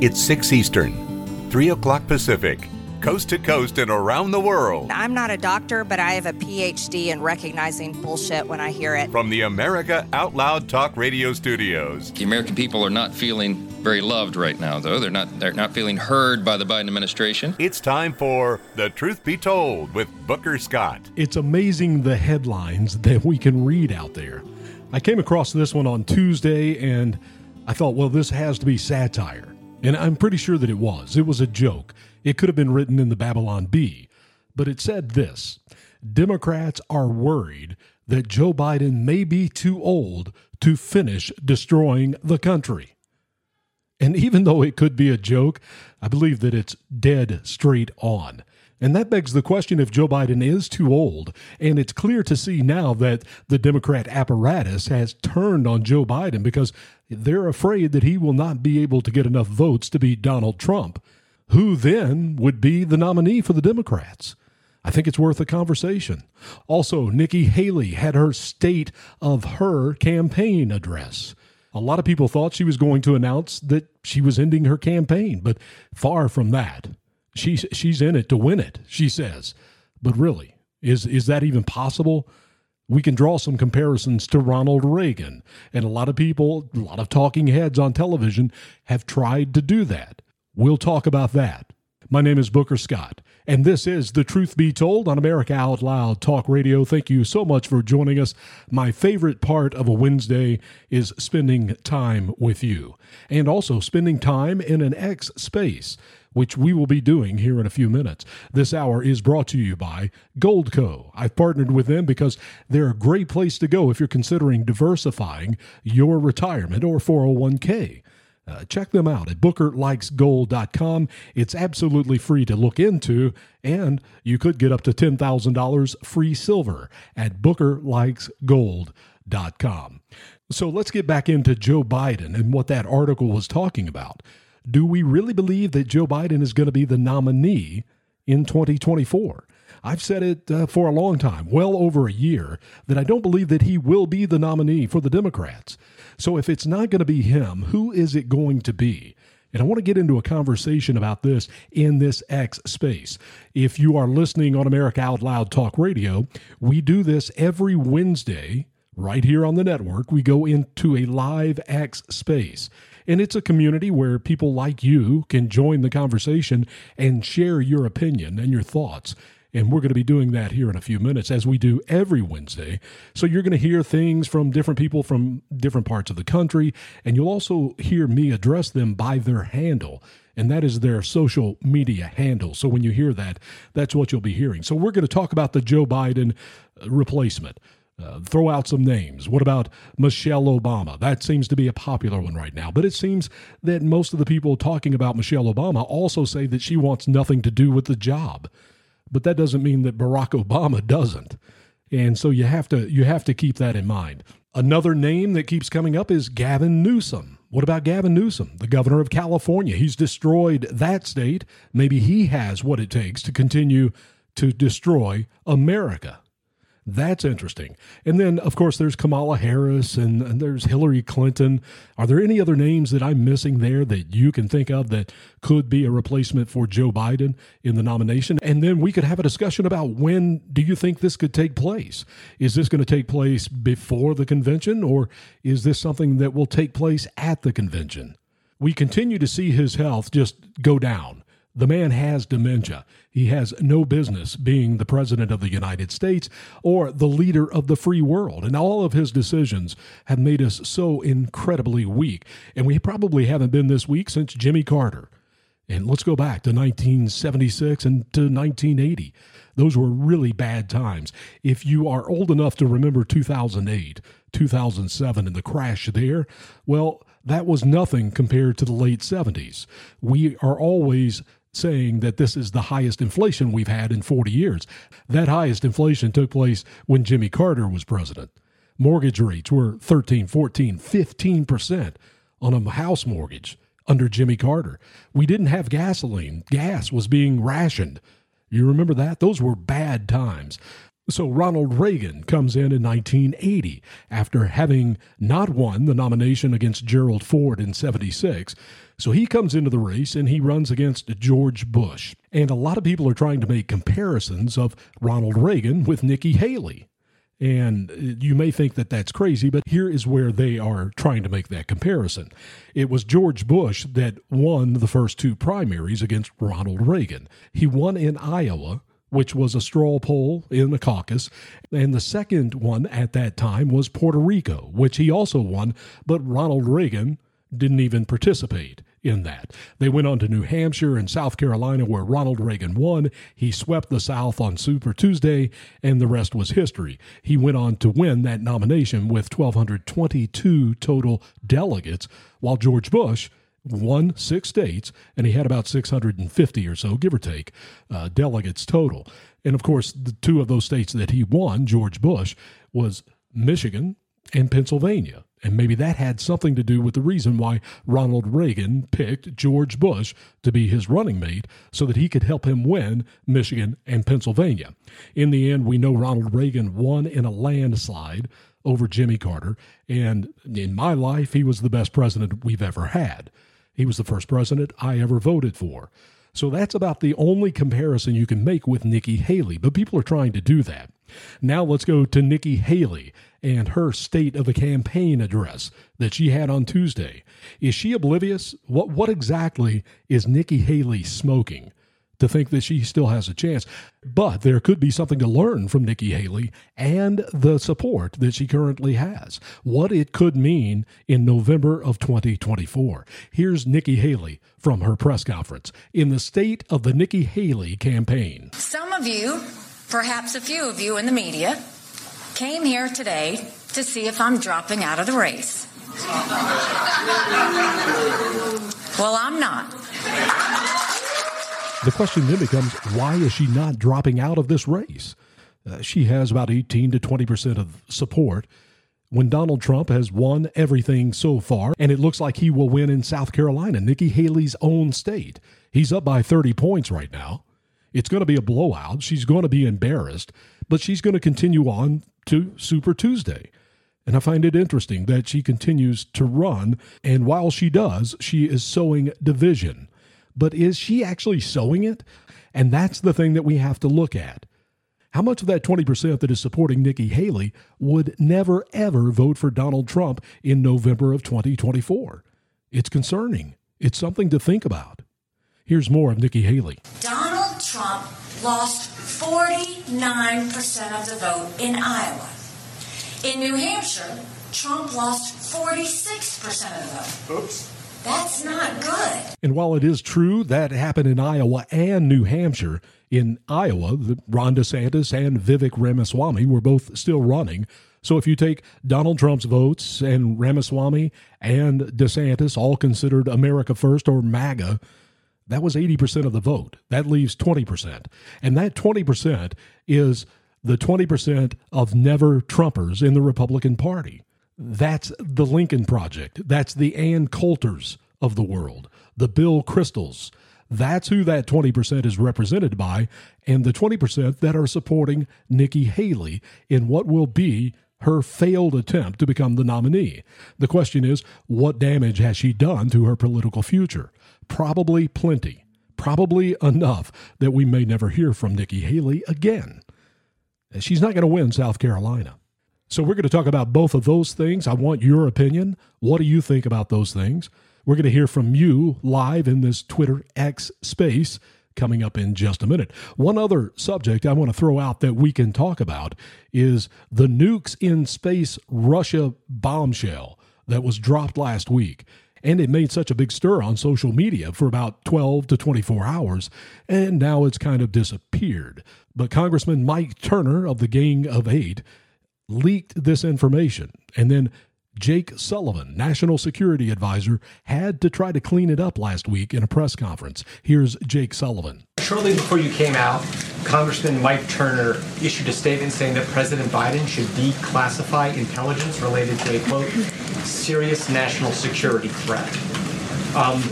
It's 6 Eastern, 3 o'clock Pacific, coast to coast and around the world. I'm not a doctor, but I have a PhD in recognizing bullshit when I hear it. From the America Out Loud Talk Radio studios. The American people are not feeling very loved right now, though. They're not they're not feeling heard by the Biden administration. It's time for The Truth Be Told with Booker Scott. It's amazing the headlines that we can read out there. I came across this one on Tuesday and I thought, well, this has to be satire. And I'm pretty sure that it was. It was a joke. It could have been written in the Babylon Bee. But it said this Democrats are worried that Joe Biden may be too old to finish destroying the country. And even though it could be a joke, I believe that it's dead straight on. And that begs the question if Joe Biden is too old. And it's clear to see now that the Democrat apparatus has turned on Joe Biden because they're afraid that he will not be able to get enough votes to beat Donald Trump. Who then would be the nominee for the Democrats? I think it's worth a conversation. Also, Nikki Haley had her state of her campaign address. A lot of people thought she was going to announce that she was ending her campaign, but far from that. She's she's in it to win it, she says. But really, is is that even possible? We can draw some comparisons to Ronald Reagan, and a lot of people, a lot of talking heads on television have tried to do that. We'll talk about that. My name is Booker Scott, and this is The Truth Be Told on America Out Loud Talk Radio. Thank you so much for joining us. My favorite part of a Wednesday is spending time with you, and also spending time in an X space which we will be doing here in a few minutes. This hour is brought to you by Goldco. I've partnered with them because they're a great place to go if you're considering diversifying your retirement or 401k. Uh, check them out at bookerlikesgold.com. It's absolutely free to look into, and you could get up to $10,000 free silver at bookerlikesgold.com. So let's get back into Joe Biden and what that article was talking about do we really believe that Joe Biden is going to be the nominee in 2024? I've said it uh, for a long time, well over a year, that I don't believe that he will be the nominee for the Democrats. So if it's not going to be him, who is it going to be? And I want to get into a conversation about this in this X space. If you are listening on America Out Loud Talk Radio, we do this every Wednesday right here on the network. We go into a live X space. And it's a community where people like you can join the conversation and share your opinion and your thoughts. And we're going to be doing that here in a few minutes, as we do every Wednesday. So you're going to hear things from different people from different parts of the country, and you'll also hear me address them by their handle. And that is their social media handle. So when you hear that, that's what you'll be hearing. So we're going to talk about the Joe Biden uh, replacement. Uh, throw out some names. What about Michelle Obama? That seems to be a popular one right now. But it seems that most of the people talking about Michelle Obama also say that she wants nothing to do with the job. But that doesn't mean that Barack Obama doesn't. And so you have to you have to keep that in mind. Another name that keeps coming up is Gavin Newsom. What about Gavin Newsom, the governor of California? He's destroyed that state. Maybe he has what it takes to continue to destroy America. That's interesting. And then, of course, there's Kamala Harris and, and, there's Hillary Clinton. Are there any other names that I'm missing there that you can think of that could be a replacement for Joe Biden in the nomination? And then we could have a discussion about when do you think this could take place? Is this going to take place before the convention or is this something that will take place at the convention? We continue to see his health just go down. The man has dementia. He has no business being the President of the United States or the leader of the free world. And all of his decisions have made us so incredibly weak. And we probably haven't been this weak since Jimmy Carter. And let's go back to 1976 and to 1980. Those were really bad times. If you are old enough to remember 2008, 2007, and the crash there, well, that was nothing compared to the late 70s. We are always saying that this is the highest inflation we've had in 40 years. That highest inflation took place when Jimmy Carter was president. Mortgage rates were 13, 14, 15% on a house mortgage under Jimmy Carter. We didn't have gasoline, gas was being rationed. You remember that? Those were bad times. So Ronald Reagan comes in in 1980 after having not won the nomination against Gerald Ford in 76. So he comes into the race and he runs against George Bush. And a lot of people are trying to make comparisons of Ronald Reagan with Nikki Haley. And uh, you may think that that's crazy, but here is where they are trying to make that comparison. It was George Bush that won the first two primaries against Ronald Reagan. He won in Iowa which was a straw poll in the caucus. And the second one at that time was Puerto Rico, which he also won, but Ronald Reagan didn't even participate in that. They went on to New Hampshire and South Carolina, where Ronald Reagan won. He swept the South on Super Tuesday, and the rest was history. He went on to win that nomination with 1,222 total delegates, while George Bush won six states, and he had about 650 or so, give or take, uh, delegates total. And of course, the two of those states that he won, George Bush, was Michigan and Pennsylvania. And maybe that had something to do with the reason why Ronald Reagan picked George Bush to be his running mate so that he could help him win Michigan and Pennsylvania. In the end, we know Ronald Reagan won in a landslide over Jimmy Carter. And in my life, he was the best president we've ever had. He was the first president I ever voted for. So that's about the only comparison you can make with Nikki Haley, but people are trying to do that. Now let's go to Nikki Haley and her state of the campaign address that she had on Tuesday. Is she oblivious? What what exactly is Nikki Haley smoking? to think that she still has a chance. But there could be something to learn from Nikki Haley and the support that she currently has, what it could mean in November of 2024. Here's Nikki Haley from her press conference in the state of the Nikki Haley campaign. Some of you, perhaps a few of you in the media, came here today to see if I'm dropping out of the race. well, I'm not. The question then becomes why is she not dropping out of this race? Uh, she has about 18 to 20 percent of support. When Donald Trump has won everything so far, and it looks like he will win in South Carolina, Nikki Haley's own state. He's up by 30 points right now. It's going to be a blowout. She's going to be embarrassed, but she's going to continue on to Super Tuesday. And I find it interesting that she continues to run. And while she does, she is sowing division but is she actually sowing it? And that's the thing that we have to look at. How much of that 20% that is supporting Nikki Haley would never, ever vote for Donald Trump in November of 2024? It's concerning. It's something to think about. Here's more of Nikki Haley. Trump lost 49% of the vote in Iowa. In New Hampshire, Trump lost 46% of the vote. Oops. That's not good. And while it is true that happened in Iowa and New Hampshire, in Iowa, the Ron DeSantis and Vivek Ramaswamy were both still running. So if you take Donald Trump's votes and Ramaswamy and DeSantis, all considered America First or MAGA, that was 80% of the vote. That leaves 20%. And that 20% is the 20% of never Trumpers in the Republican Party. That's the Lincoln Project. That's the Ann Coulters of the world, the Bill Kristols. That's who that 20% is represented by, and the 20% that are supporting Nikki Haley in what will be her failed attempt to become the nominee. The question is, what damage has she done to her political future? Probably plenty. Probably enough that we may never hear from Nikki Haley again. She's not going to win South Carolina. So we're going to talk about both of those things. I want your opinion. What do you think about those things? We're going to hear from you live in this Twitter X space coming up in just a minute. One other subject I want to throw out that we can talk about is the nukes in space Russia bombshell that was dropped last week. And it made such a big stir on social media for about 12 to 24 hours, and now it's kind of disappeared. But Congressman Mike Turner of the Gang of Eight leaked this information. And then Jake Sullivan, National Security Advisor, had to try to clean it up last week in a press conference. Here's Jake Sullivan. Shortly before you came out, Congressman Mike Turner issued a statement saying that President Biden should declassify intelligence related to a quote serious national security threat. Um,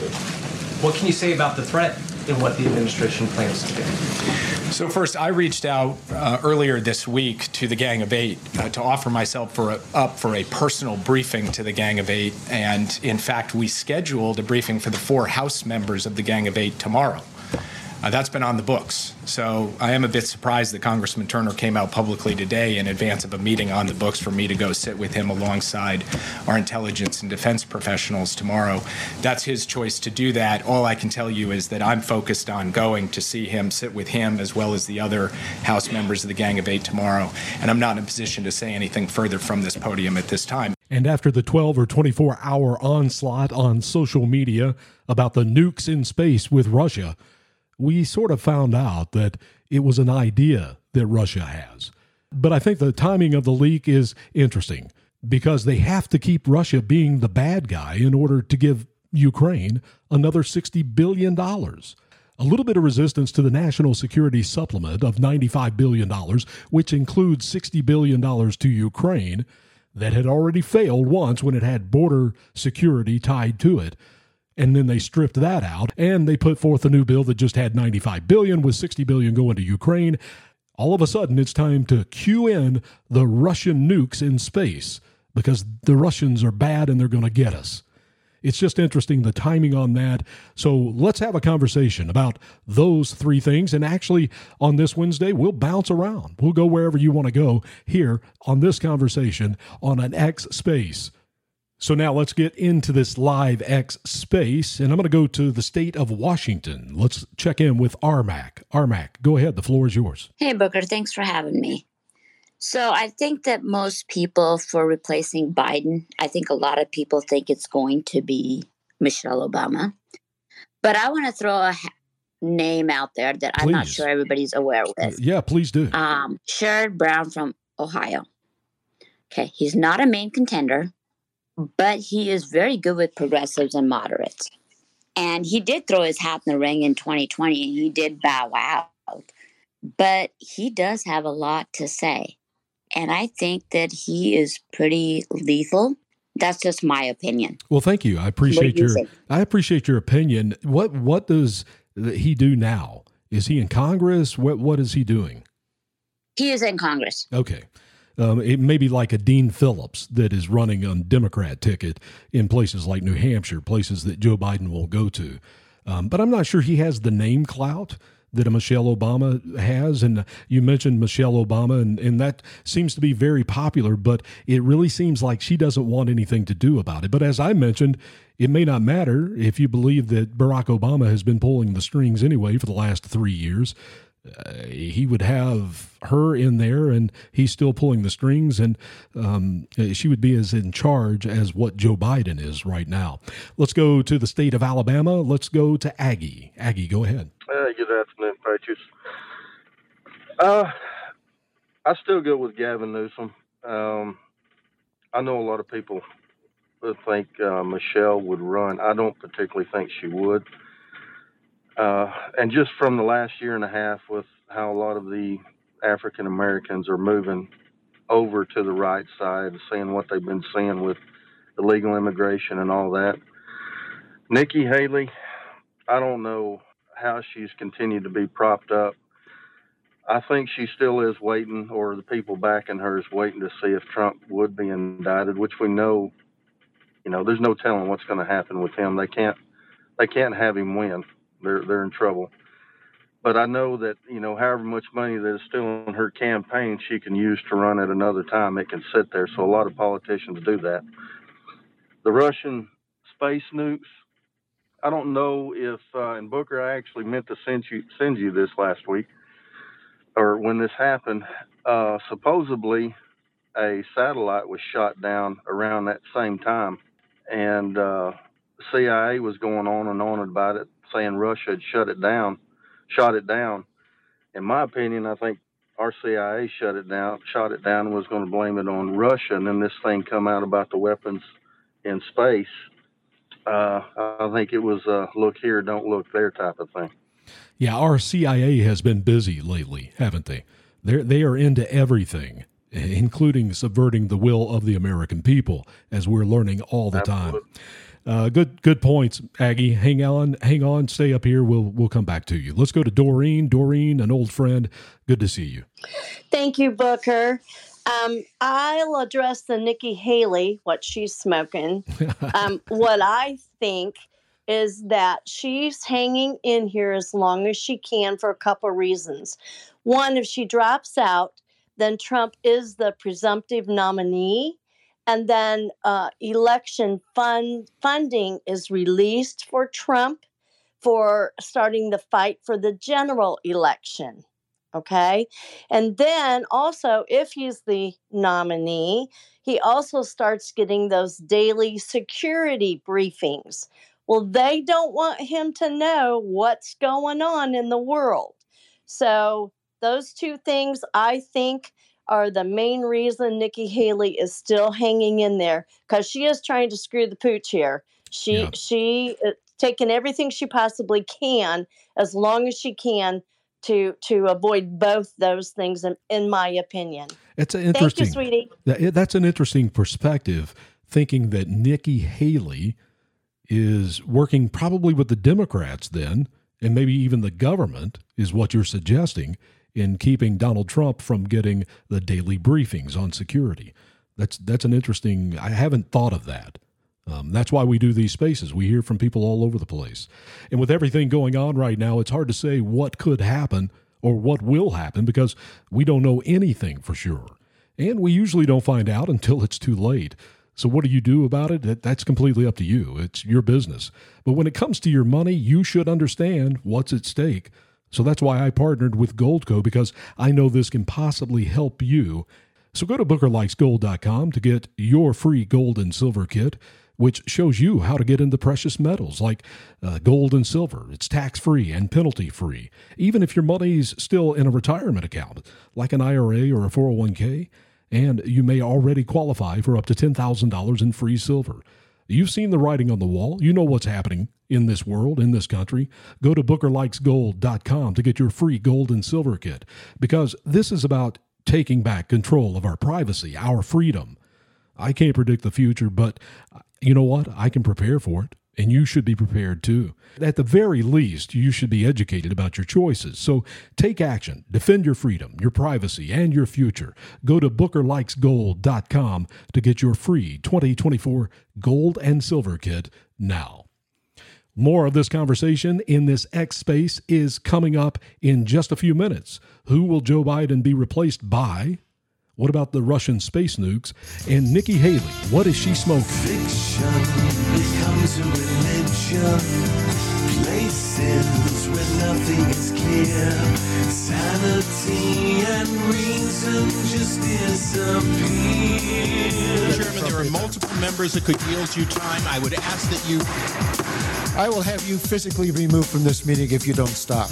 what can you say about the threat in what the administration plans to do? So first, I reached out uh, earlier this week to the Gang of Eight uh, to offer myself for a, up for a personal briefing to the Gang of Eight, and in fact, we scheduled a briefing for the four House members of the Gang of Eight tomorrow. Uh, that's been on the books. So I am a bit surprised that Congressman Turner came out publicly today in advance of a meeting on the books for me to go sit with him alongside our intelligence and defense professionals tomorrow. That's his choice to do that. All I can tell you is that I'm focused on going to see him, sit with him, as well as the other House members of the Gang of Eight tomorrow. And I'm not in a position to say anything further from this podium at this time. And after the 12 or 24 hour onslaught on social media about the nukes in space with Russia, we sort of found out that it was an idea that Russia has. But I think the timing of the leak is interesting because they have to keep Russia being the bad guy in order to give Ukraine another $60 billion. A little bit of resistance to the national security supplement of $95 billion, which includes $60 billion to Ukraine, that had already failed once when it had border security tied to it and then they stripped that out and they put forth a new bill that just had 95 billion with 60 billion going to Ukraine. All of a sudden it's time to cue in the Russian nukes in space because the Russians are bad and they're going to get us. It's just interesting the timing on that. So let's have a conversation about those three things. And actually, on this Wednesday, we'll bounce around. We'll go wherever you want to go here on this conversation on an X space. So now let's get into this live X space, and I'm going to go to the state of Washington. Let's check in with Armac. Armac, go ahead. The floor is yours. Hey, Booker. Thanks for having me. So I think that most people for replacing Biden, I think a lot of people think it's going to be Michelle Obama. But I want to throw a ha- name out there that please. I'm not sure everybody's aware with. Yeah, please do. Um, Sherrod Brown from Ohio. Okay, he's not a main contender but he is very good with progressives and moderates. And he did throw his hat in the ring in 2020 and he did bow out. But he does have a lot to say. And I think that he is pretty lethal. That's just my opinion. Well, thank you. I appreciate you your? I appreciate your opinion. What what does he do now? Is he in Congress? What what is he doing? He is in Congress. Okay. Um, it may be like a Dean Phillips that is running on Democrat ticket in places like New Hampshire, places that Joe Biden will go to. Um, but I'm not sure he has the name clout that a Michelle Obama has. And you mentioned Michelle Obama, and, and that seems to be very popular, but it really seems like she doesn't want anything to do about it. But as I mentioned, it may not matter if you believe that Barack Obama has been pulling the strings anyway for the last three years uh, he would have her in there and he's still pulling the strings and um, she would be as in charge as what joe biden is right now. Let's go to the state of alabama. Let's go to aggie. Aggie go ahead. Uh, good afternoon patriots. Uh, i still go with gavin newsom. Um, i know a lot of people think uh, michelle would run. I don't particularly think she would uh, and just from the last year and a half, with how a lot of the African Americans are moving over to the right side, seeing what they've been seeing with illegal immigration and all that. Nikki Haley, I don't know how she's continued to be propped up. I think she still is waiting, or the people backing her is waiting to see if Trump would be indicted, which we know, you know, there's no telling what's going to happen with him. They can't, they can't have him win they're they're in trouble. But I know that you know, however much money that is still in her campaign, she can use to run at another time. It can sit there. So a lot of politicians do that. The Russian space nukes. I don't know if uh, and Booker, I actually meant to send you send you this last week, or when this happened. Uh, supposedly, a satellite was shot down around that same time, and uh, CIA was going on and on about it saying Russia had shut it down, shot it down. In my opinion, I think our CIA shut it down, shot it down, and was going to blame it on Russia. And then this thing come out about the weapons in space. Uh, I think it was a look here, don't look there type of thing. Yeah, our CIA has been busy lately, haven't they? They they are into everything, including subverting the will of the American people, as we're learning all the Absolutely. time. Uh, good good points, Aggie. Hang on, hang on, stay up here. We'll we'll come back to you. Let's go to Doreen. Doreen, an old friend. Good to see you. Thank you, Booker. Um, I'll address the Nikki Haley, what she's smoking. um, what I think is that she's hanging in here as long as she can for a couple of reasons. One, if she drops out, then Trump is the presumptive nominee. And then uh, election fund funding is released for Trump for starting the fight for the general election. Okay. And then also, if he's the nominee, he also starts getting those daily security briefings. Well, they don't want him to know what's going on in the world. So, those two things I think are the main reason Nikki Haley is still hanging in there because she is trying to screw the pooch here. She yeah. she uh, taken everything she possibly can as long as she can to to avoid both those things in, in my opinion. It's an interesting, Thank you, sweetie. That's an interesting perspective. Thinking that Nikki Haley is working probably with the Democrats then, and maybe even the government is what you're suggesting in keeping Donald Trump from getting the daily briefings on security. That's that's an interesting. I haven't thought of that. Um, that's why we do these spaces. We hear from people all over the place. And with everything going on right now, it's hard to say what could happen or what will happen because we don't know anything for sure. And we usually don't find out until it's too late. So, what do you do about it? That's completely up to you. It's your business. But when it comes to your money, you should understand what's at stake. So, that's why I partnered with Goldco because I know this can possibly help you. So, go to bookerlikesgold.com to get your free gold and silver kit which shows you how to get into precious metals like uh, gold and silver. It's tax free and penalty free, even if your money's still in a retirement account, like an IRA or a 401k, and you may already qualify for up to $10,000 in free silver. You've seen the writing on the wall. You know what's happening in this world, in this country. Go to bookerlikesgold.com to get your free gold and silver kit because this is about taking back control of our privacy, our freedom. I can't predict the future, but uh, you know what? I can prepare for it, and you should be prepared too. At the very least, you should be educated about your choices. So take action, defend your freedom, your privacy, and your future. Go to bookerlikesgold.com to get your free 2024 gold and silver kit now. More of this conversation in this X space is coming up in just a few minutes. Who will Joe Biden be replaced by? What about the Russian space nukes? And Nikki Haley, what is she smoking? Fiction becomes a religion. Places where nothing is clear. Sanity and reason just disappear. Chairman, there are multiple members that could yield you time. I would ask that you. I will have you physically removed from this meeting if you don't stop.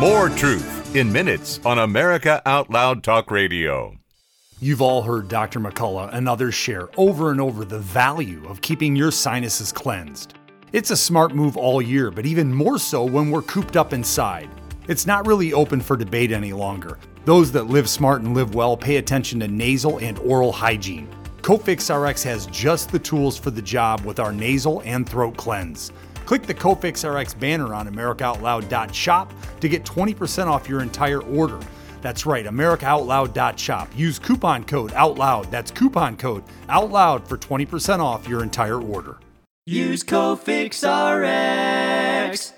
More truth in minutes on America Out Loud Talk Radio. You've all heard Dr. McCullough and others share over and over the value of keeping your sinuses cleansed. It's a smart move all year, but even more so when we're cooped up inside. It's not really open for debate any longer. Those that live smart and live well pay attention to nasal and oral hygiene. Cofix RX has just the tools for the job with our nasal and throat cleanse. Click the Cofix RX banner on AmericaOutloud.shop to get 20% off your entire order. That's right, AmericaOutloud.shop. Use coupon code OUTLOUD. That's coupon code OUTLOUD for 20% off your entire order. Use Cofix RX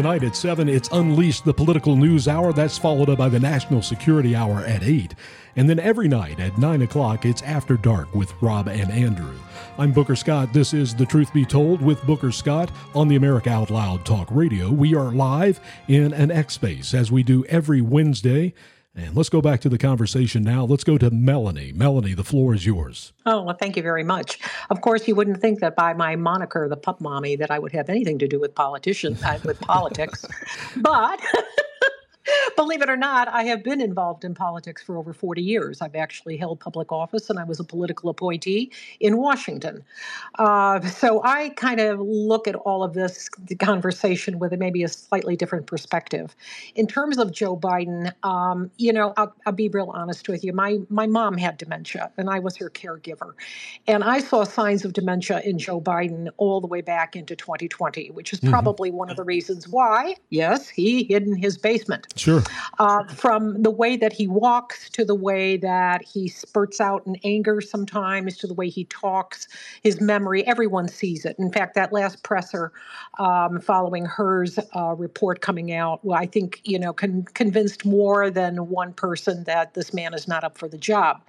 Tonight at 7, it's Unleashed the Political News Hour. That's followed up by the National Security Hour at 8. And then every night at 9 o'clock, it's After Dark with Rob and Andrew. I'm Booker Scott. This is The Truth Be Told with Booker Scott on the America Out Loud Talk Radio. We are live in an X Space as we do every Wednesday. And let's go back to the conversation now. Let's go to Melanie. Melanie, the floor is yours. Oh, well, thank you very much. Of course, you wouldn't think that by my moniker, the pup mommy, that I would have anything to do with politicians, uh, with politics. but Believe it or not, I have been involved in politics for over 40 years. I've actually held public office and I was a political appointee in Washington. Uh, so I kind of look at all of this conversation with maybe a slightly different perspective. In terms of Joe Biden, um, you know, I'll, I'll be real honest with you. My, my mom had dementia and I was her caregiver. And I saw signs of dementia in Joe Biden all the way back into 2020, which is Mhm. probably one of the reasons why, yes, he hid in his basement Sure. uh, from the way that he walks to the way that he spurts out in anger sometimes to the way he talks, his memory, everyone sees it. In fact, that last presser um, following Hur's uh, report coming out, well, I think, you know, con- convinced more than one person that this man is not up for the job.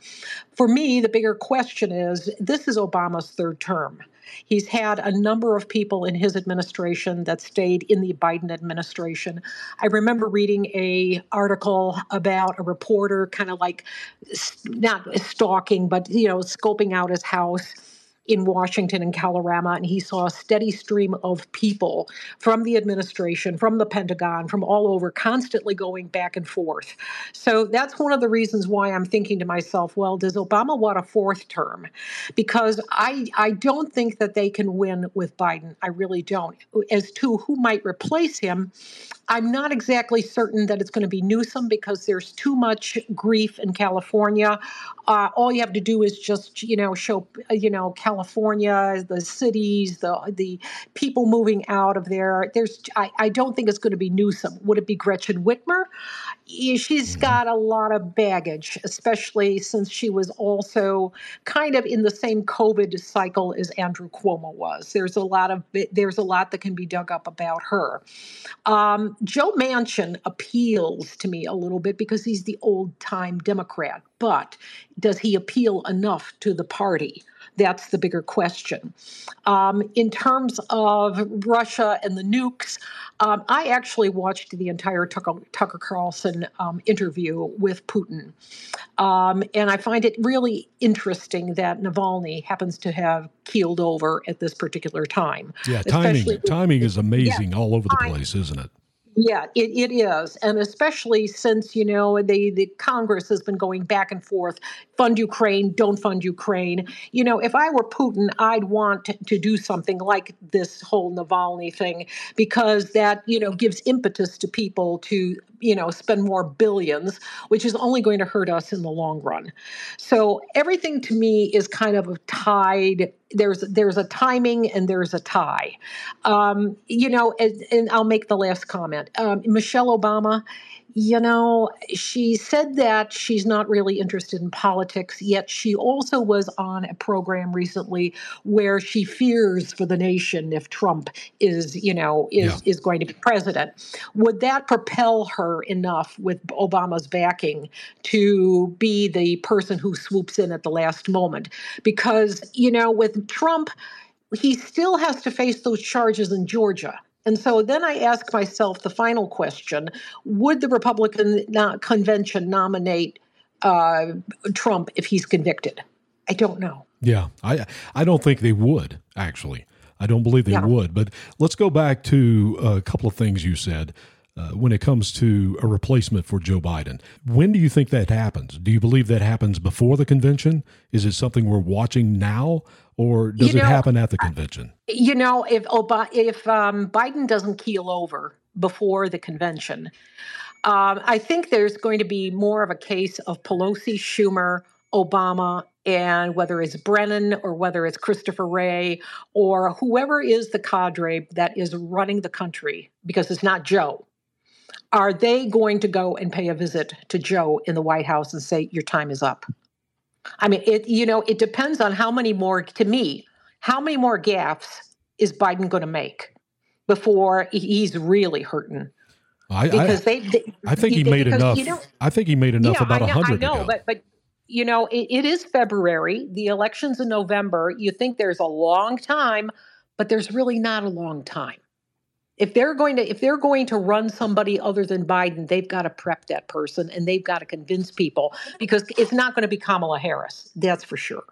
For me, the bigger question is this is Obama's third term. He's had a number of people in his administration that stayed in the Biden administration. I remember reading a article about a reporter kind of like not stalking, but you know, scoping out his house in Washington and Kalorama, and he saw a steady stream of people from the administration, from the Pentagon, from all over, constantly going back and forth. So that's one of the reasons why I'm thinking to myself, well, does Obama want a fourth term? Because I I don't think that they can win with Biden. I really don't. As to who might replace him, I'm not exactly certain that it's going to be Newsom because there's too much grief in California. Uh, all you have to do is just, you know, show, you know, California, the cities, the the people moving out of there. There's, I, I don't think it's going to be Newsom. Would it be Gretchen Whitmer? She's got a lot of baggage, especially since she was also kind of in the same COVID cycle as Andrew Cuomo was. There's a lot of there's a lot that can be dug up about her. Um, Joe Manchin appeals to me a little bit because he's the old time Democrat, but does he appeal enough to the party? That's the bigger question. Um, in terms of Russia and the nukes, um, I actually watched the entire Tucker, Tucker Carlson um, interview with Putin. Um, and I find it really interesting that Navalny happens to have keeled over at this particular time. Yeah, timing especially timing is amazing Yeah, all over the place, isn't it? Yeah, it, it is. And especially since, you know, the, the Congress has been going back and forth fund Ukraine, don't fund Ukraine. You know, if I were Putin, I'd want to, to do something like this whole Navalny thing because that, you know, gives impetus to people to, you know, spend more billions, which is only going to hurt us in the long run. So everything to me is kind of tied. There's there's a timing and there's a tie. Um, you know, and, and I'll make the last comment. Um, Michelle Obama, you know, she said that she's not really interested in politics, yet she also was on a program recently where she fears for the nation if Trump is, you know, is is going to be president. Would that propel her enough with Obama's backing to be the person who swoops in at the last moment? Because, you know, with Trump, he still has to face those charges in Georgia. And so then I ask myself the final question Would the Republican convention nominate uh, Trump if he's convicted? I don't know. Yeah, I I don't think they would actually. I don't believe they Yeah. would. But let's go back to a couple of things you said. uh, when it comes to a replacement for Joe Biden. When do you think that happens? Do you believe that happens before the convention? Is it something we're watching now, or does You it happen at the convention? You know, if Ob- if um, Biden doesn't keel over before the convention, um, I think there's going to be more of a case of Pelosi, Schumer, Obama, and whether it's Brennan or whether it's Christopher Wray or whoever is the cadre that is running the country, because it's not Joe. Are they going to go and pay a visit to Joe in the White House and say, Your time is up? I mean, it you know, it depends on how many more to me, how many more gaffes is Biden going to make before he's really hurting? I, Because I, they, they I think he they- made because, enough. You know, I think he made enough yeah, about I a know, I hundred know, but but you know, it, it is February. The election's in November. You think there's a long time, but there's really not a long time. If they're going to if they're going to run somebody other than Biden, they've got to prep that person and they've got to convince people because it's not going to be Kamala Harris. That's for sure.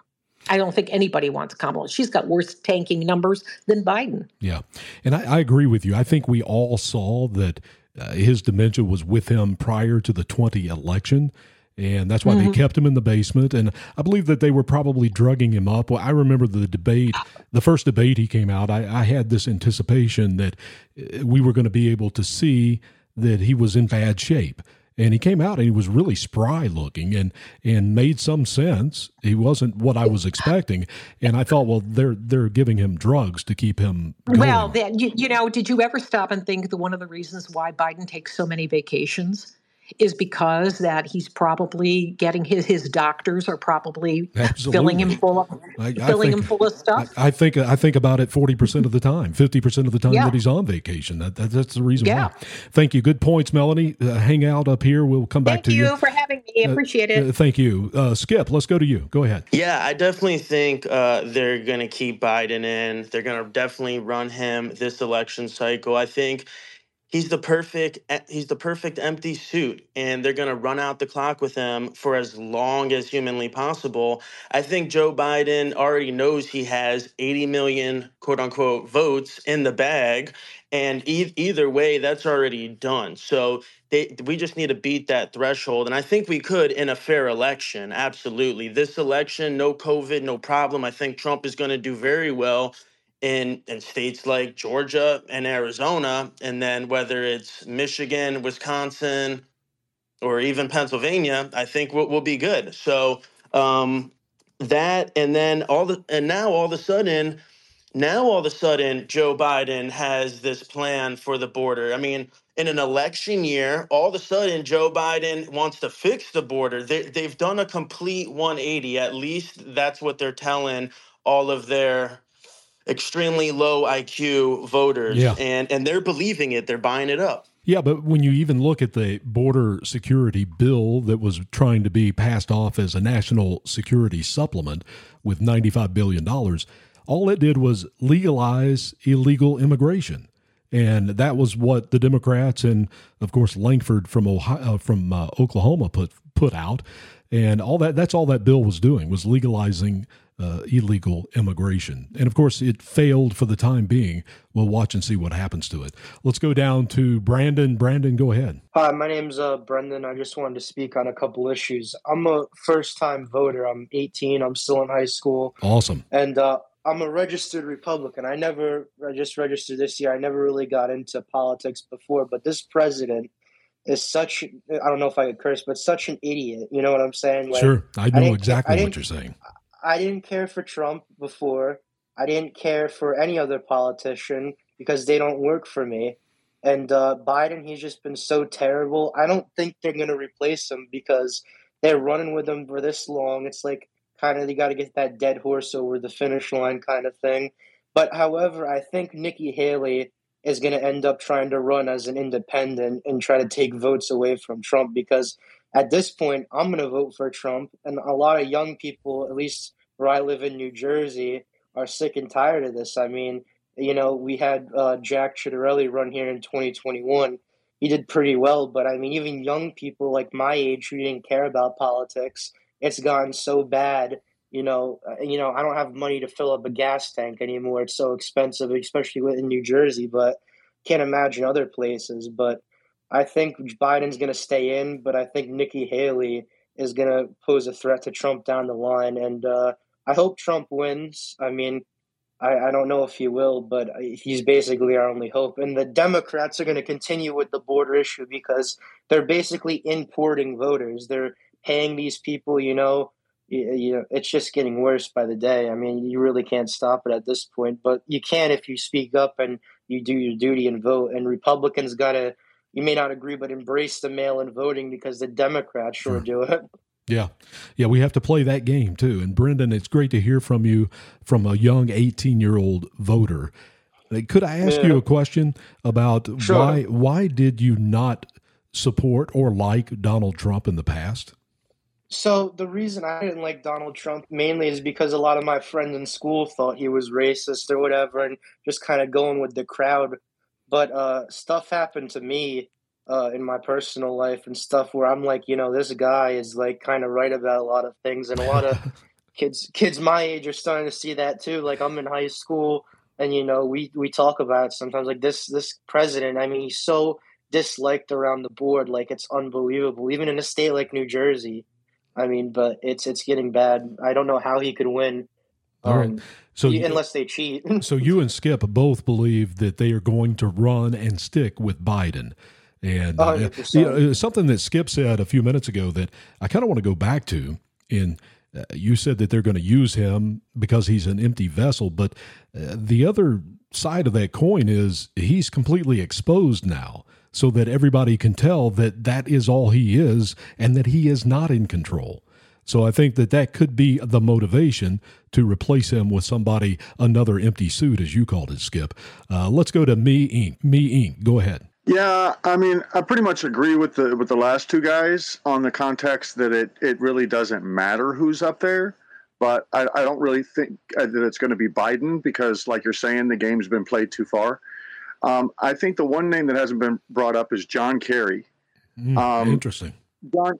I don't think anybody wants Kamala. She's got worse tanking numbers than Biden. Yeah. And I, I agree with you. I think we all saw that uh, his dementia was with him prior to the 20 election. And that's why Mhm. they kept him in the basement. And I believe that they were probably drugging him up. Well, I remember the debate, the first debate he came out, I, I had this anticipation that uh, we were going to be able to see that he was in bad shape. And he came out and he was really spry looking and and made some sense. He wasn't what I was expecting. And I thought, well, they're they're giving him drugs to keep him going. Well, then you, you know, did you ever stop and think that one of the reasons why Biden takes so many vacations is because that he's probably getting his his doctors are probably filling him full of I, I filling think, him full of stuff. I, I think I think about it forty percent of the time, fifty percent of the time Yeah. that he's on vacation. That, that that's the reason Yeah. why. Thank you. Good points, Melanie. Uh, hang out up here. We'll come back Thank to you, you. for having me. Uh, Appreciate it. uh, thank you, uh, Skip. Let's go to you. Go ahead. Yeah, I definitely think uh, they're going to keep Biden in. They're going to definitely run him this election cycle. I think he's the perfect he's the perfect empty suit and they're going to run out the clock with him for as long as humanly possible. I think Joe Biden already knows he has 80 million quote unquote votes in the bag and e- either way that's already done. So they, we just need to beat that threshold and I think we could in a fair election. Absolutely. This election no COVID, no problem. I think Trump is going to do very well in in states like Georgia and Arizona, and then whether it's Michigan, Wisconsin, or even Pennsylvania, I think we'll, we'll be good. So um, that, and then all the, and now all of a sudden, now all of a sudden, Joe Biden has this plan for the border. I mean, in an election year, all of a sudden, Joe Biden wants to fix the border. They, they've done a complete 180. At least that's what they're telling all of their extremely low IQ voters, Yeah. and and they're believing it. They're buying it up. Yeah, but when you even look at the border security bill that was trying to be passed off as a national security supplement with $95 billion, all it did was legalize illegal immigration. And that was what the Democrats and, of course, Langford from Ohio, uh, from uh, Oklahoma put put out, and all that. That's all that bill was doing was legalizing uh, illegal immigration. And of course, it failed for the time being. We'll watch and see what happens to it. Let's go down to Brandon. Brandon, go ahead. Hi, my name's uh, Brendan. I just wanted to speak on a couple issues. I'm a first time voter. I'm 18. I'm still in high school. Awesome. And uh, I'm a registered Republican. I never, I just registered this year. I never really got into politics before, but this president is such, I don't know if I could curse, but such an idiot. You know what I'm saying? Like, sure, I know didn't- exactly I what you're saying. I didn't care for Trump before. I didn't care for any other politician because they don't work for me. And uh, Biden, he's just been so terrible. I don't think they're going to replace him because they're running with him for this long. It's like kind of you got to get that dead horse over the finish line kind of thing. But however, I think Nikki Haley is going to end up trying to run as an independent and try to take votes away from Trump because at this point, I'm going to vote for Trump. And a lot of young people, at least where I live in New Jersey, are sick and tired of this. I mean, you know, we had uh, Jack Ciattarelli run here in 2021. He did pretty well, but I mean, even young people like my age who didn't care about politics, it's gotten so bad. You know, uh, you know, I don't have money to fill up a gas tank anymore. It's so expensive, especially in New Jersey. But can't imagine other places. But I think Biden's going to stay in, but I think Nikki Haley is going to pose a threat to Trump down the line. And uh, I hope Trump wins. I mean, I, I don't know if he will, but he's basically our only hope. And the Democrats are going to continue with the border issue because they're basically importing voters. They're paying these people, you know, you, you know, it's just getting worse by the day. I mean, you really can't stop it at this point, but you can if you speak up and you do your duty and vote. And Republicans got to, you may not agree, but embrace the mail in voting because the Democrats sure, sure. do it. Yeah. Yeah. We have to play that game too. And Brendan, it's great to hear from you from a young 18 year old voter. Uh, could I ask yeah. you a question about sure. why why did you not support or like Donald Trump in the past? So the reason I didn't like Donald Trump mainly is because a lot of my friends in school thought he was racist or whatever, and just kind of going with the crowd. But uh, stuff happened to me uh, in my personal life and stuff where I'm like, you know, this guy is like kind of right about a lot of things, and a lot of kids kids my age are starting to see that too. Like I'm in high school, and you know, we we talk about sometimes like this this president. I mean, he's so disliked around the board, like it's unbelievable. Even in a state like New Jersey I mean, but it's it's getting bad. I don't know how he could win. All um, right. So unless they cheat. so you and Skip both believe that they are going to run and stick with Biden. And uh, you know, something that Skip said a few minutes ago that I kind of want to go back to. In uh, you said that they're going to use him because he's an empty vessel, but uh, the other side of that coin is he's completely exposed now so that everybody can tell that that is all he is and that he is not in control. So I think that that could be the motivation to replace him with somebody, another empty suit, as you called it, Skip. Uh, let's go to Me Inc. Me Inc. Go ahead. Yeah, I mean, I pretty much agree with the with the last two guys on the context that it it really doesn't matter who's up there. But I, I don't really think uh, that it's going to be Biden because, like you're saying, the game's been played too far. Um, I think the one name that hasn't been brought up is John Kerry. Mm, um, interesting. John,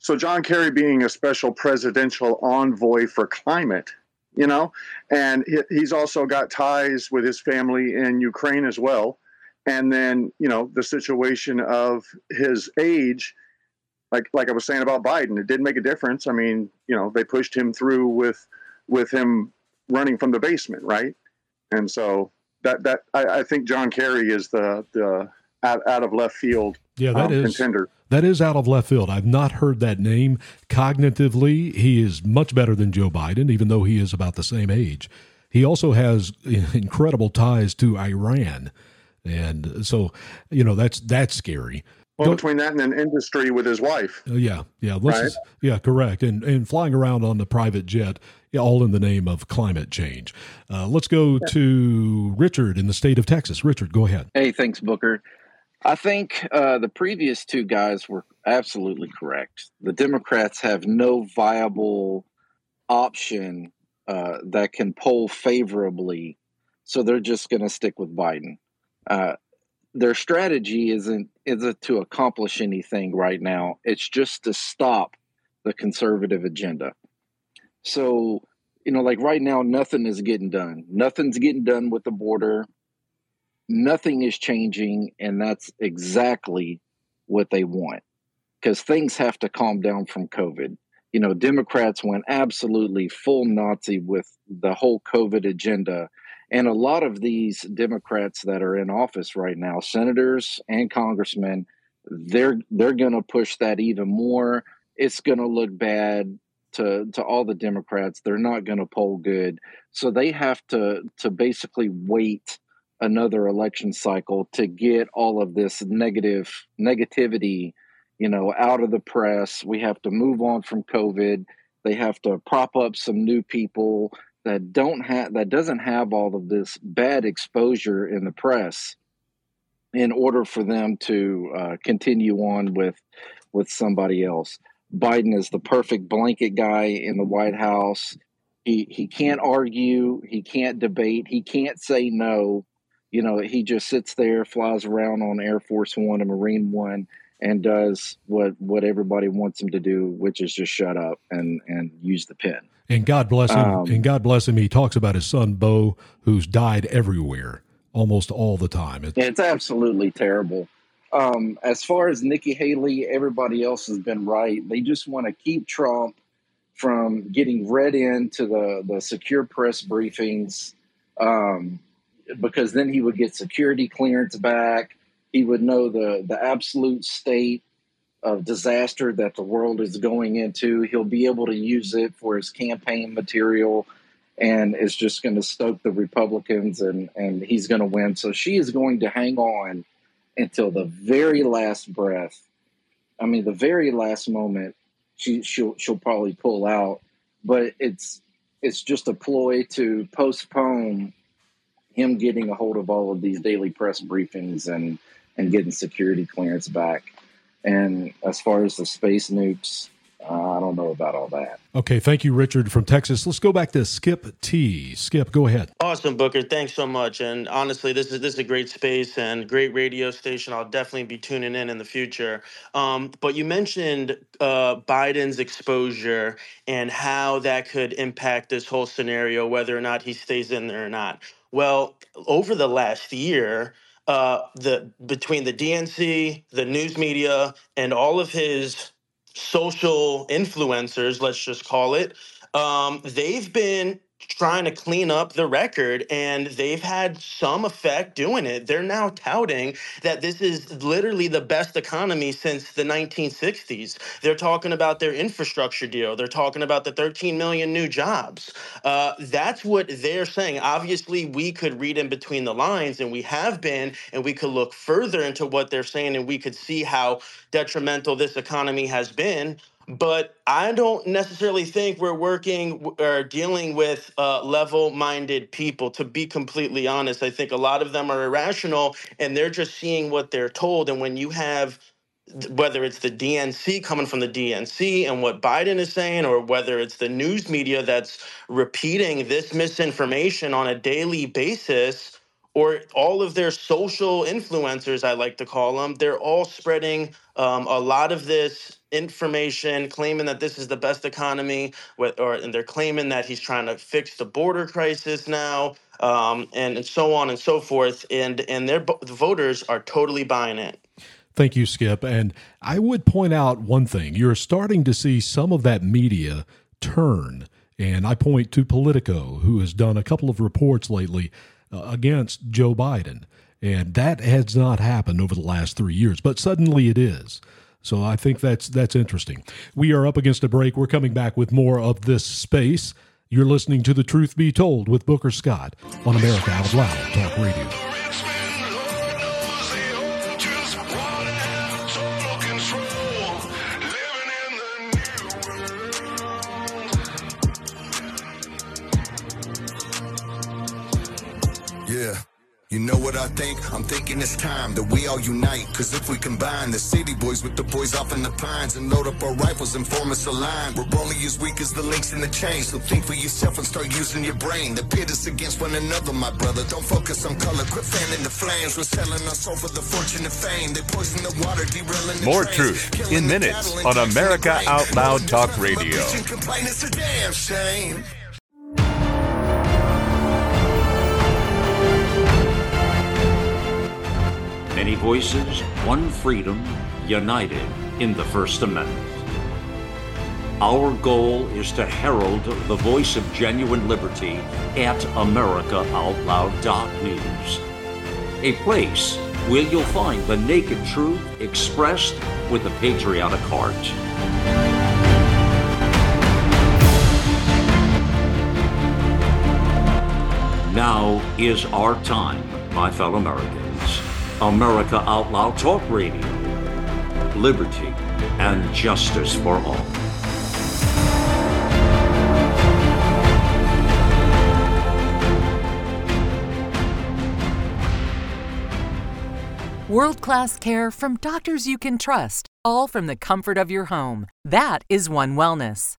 so John Kerry being a special presidential envoy for climate, you know, and he, he's also got ties with his family in Ukraine as well. And then, you know, the situation of his age, like like I was saying about Biden, it didn't make a difference. I mean, you know, they pushed him through with with him running from the basement, right? And so that that I, I, think John Kerry is the the out, out of left field. Yeah, that um, is contender. That is out of left field. I've not heard that name. Cognitively, he is much better than Joe Biden, even though he is about the same age. He also has incredible ties to Iran, and so you know that's that's scary. Well, between that and an industry with his wife. Uh, yeah, yeah, right? Is, yeah, correct. And and flying around on the private jet, all in the name of climate change. Uh, let's go to Richard in the state of Texas. Richard, go ahead. Hey, thanks, Booker. I think uh, the previous two guys were absolutely correct. The Democrats have no viable option uh, that can poll favorably, so they're just going to stick with Biden. Uh, their strategy isn't isn't to accomplish anything right now. It's just to stop the conservative agenda. So, you know, like right now, nothing is getting done. Nothing's getting done with the border. Nothing is changing, and that's exactly what they want because things have to calm down from COVID. You know, Democrats went absolutely full Nazi with the whole COVID agenda and a lot of these Democrats that are in office right now, senators and congressmen, they're they're going to push that even more. It's going to look bad to to all the Democrats. They're not going to poll good, so they have to to basically wait another election cycle to get all of this negative negativity, you know, out of the press. We have to move on from COVID. They have to prop up some new people that don't have that doesn't have all of this bad exposure in the press in order for them to uh, continue on with with somebody else. Biden is the perfect blanket guy in the White House. He he can't argue, he can't debate, he can't say no. You know, he just sits there, flies around on Air Force One and Marine One, and does what what everybody wants him to do, which is just shut up and and use the pen. And God bless him. Um, and God bless him. He talks about his son Bo, who's died everywhere, almost all the time. It's, it's absolutely terrible. Um, as far as Nikki Haley, everybody else has been right. They just want to keep Trump from getting read into the, the secure press briefings um, because then he would get security clearance back. He would know the, the absolute state of disaster that the world is going into. He'll be able to use it for his campaign material and it's just going to stoke the Republicans and, and he's going to win. So she is going to hang on until the very last breath. I mean, the very last moment, she she'll she'll probably pull out, but it's it's just a ploy to postpone him getting a hold of all of these daily press briefings and and getting security clearance back. And as far as the space nukes, uh, I don't know about all that. Okay, thank you, Richard from Texas. Let's go back to Skip T. Skip, go ahead. Awesome, Booker. Thanks so much. And honestly, this is this is a great space and great radio station. I'll definitely be tuning in in the future. Um, but you mentioned uh, Biden's exposure and how that could impact this whole scenario, whether or not he stays in there or not. Well, over the last year, uh, the between the DNC, the news media, and all of his social influencers, let's just call it, um, they've been trying to clean up the record and they've had some effect doing it. They're now touting that this is literally the best economy since the 1960s. They're talking about their infrastructure deal. They're talking about the 13 million new jobs. Uh, that's what they're saying. Obviously, we could read in between the lines and we have been, and we could look further into what they're saying and we could see how detrimental this economy has been but I don't necessarily think we're working or dealing with uh, level minded people, to be completely honest. I think a lot of them are irrational and they're just seeing what they're told. And when you have whether it's the DNC coming from the DNC and what Biden is saying, or whether it's the news media that's repeating this misinformation on a daily basis, or all of their social influencers, I like to call them, they're all spreading um, a lot of this information, claiming that this is the best economy, or and they're claiming that he's trying to fix the border crisis now, um, and, and so on and so forth. And and their the voters are totally buying it. Thank you, Skip. And I would point out one thing: you're starting to see some of that media turn. And I point to Politico, who has done a couple of reports lately uh, against Joe Biden. And that has not happened over the last three years, but suddenly it is. So I think that's that's interesting. We are up against a break. We're coming back with more of this space. You're listening to The Truth Be Told with Booker Scott on America Out Loud Talk Radio. You know what I think? I'm thinking it's time that we all unite. Cause if we combine the city boys with the boys off in the pines and load up our rifles and form us a line, we're only as weak as the links in the chain. So think for yourself and start using your brain. The pit is against one another, my brother. Don't focus on color, quit fanning the flames. We're selling our soul for the fortune and fame. They poison the water, derailing the More trains, truth in minutes on America Out Loud Talk Radio. Many voices, one freedom, united in the First Amendment. Our goal is to herald the voice of genuine liberty at AmericaOutloud.news, a place where you'll find the naked truth expressed with a patriotic heart. Now is our time, my fellow Americans. America Out Loud Talk Radio. Liberty and justice for all. World class care from doctors you can trust, all from the comfort of your home. That is One Wellness.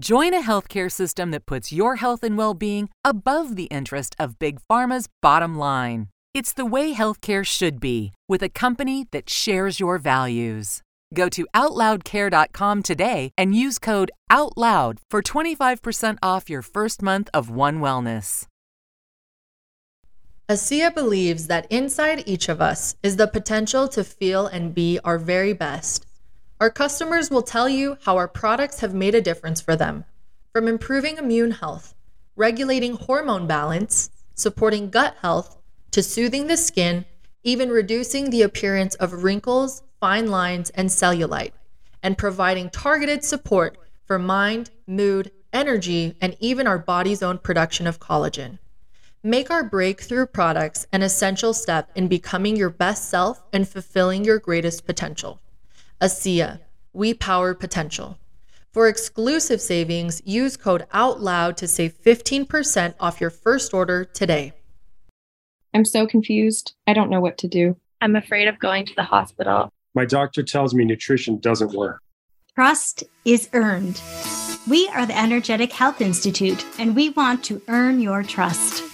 Join a healthcare system that puts your health and well being above the interest of Big Pharma's bottom line. It's the way healthcare should be, with a company that shares your values. Go to OutLoudCare.com today and use code OUTLOUD for 25% off your first month of One Wellness. ASEA believes that inside each of us is the potential to feel and be our very best. Our customers will tell you how our products have made a difference for them, from improving immune health, regulating hormone balance, supporting gut health, to soothing the skin, even reducing the appearance of wrinkles, fine lines, and cellulite, and providing targeted support for mind, mood, energy, and even our body's own production of collagen. Make our breakthrough products an essential step in becoming your best self and fulfilling your greatest potential. ASEA, we power potential. For exclusive savings, use code OUTLOUD to save 15% off your first order today. I'm so confused. I don't know what to do. I'm afraid of going to the hospital. My doctor tells me nutrition doesn't work. Trust is earned. We are the Energetic Health Institute, and we want to earn your trust.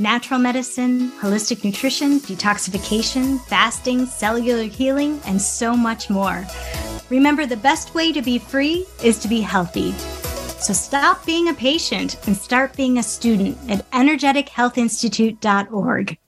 Natural medicine, holistic nutrition, detoxification, fasting, cellular healing, and so much more. Remember, the best way to be free is to be healthy. So stop being a patient and start being a student at energetichealthinstitute.org.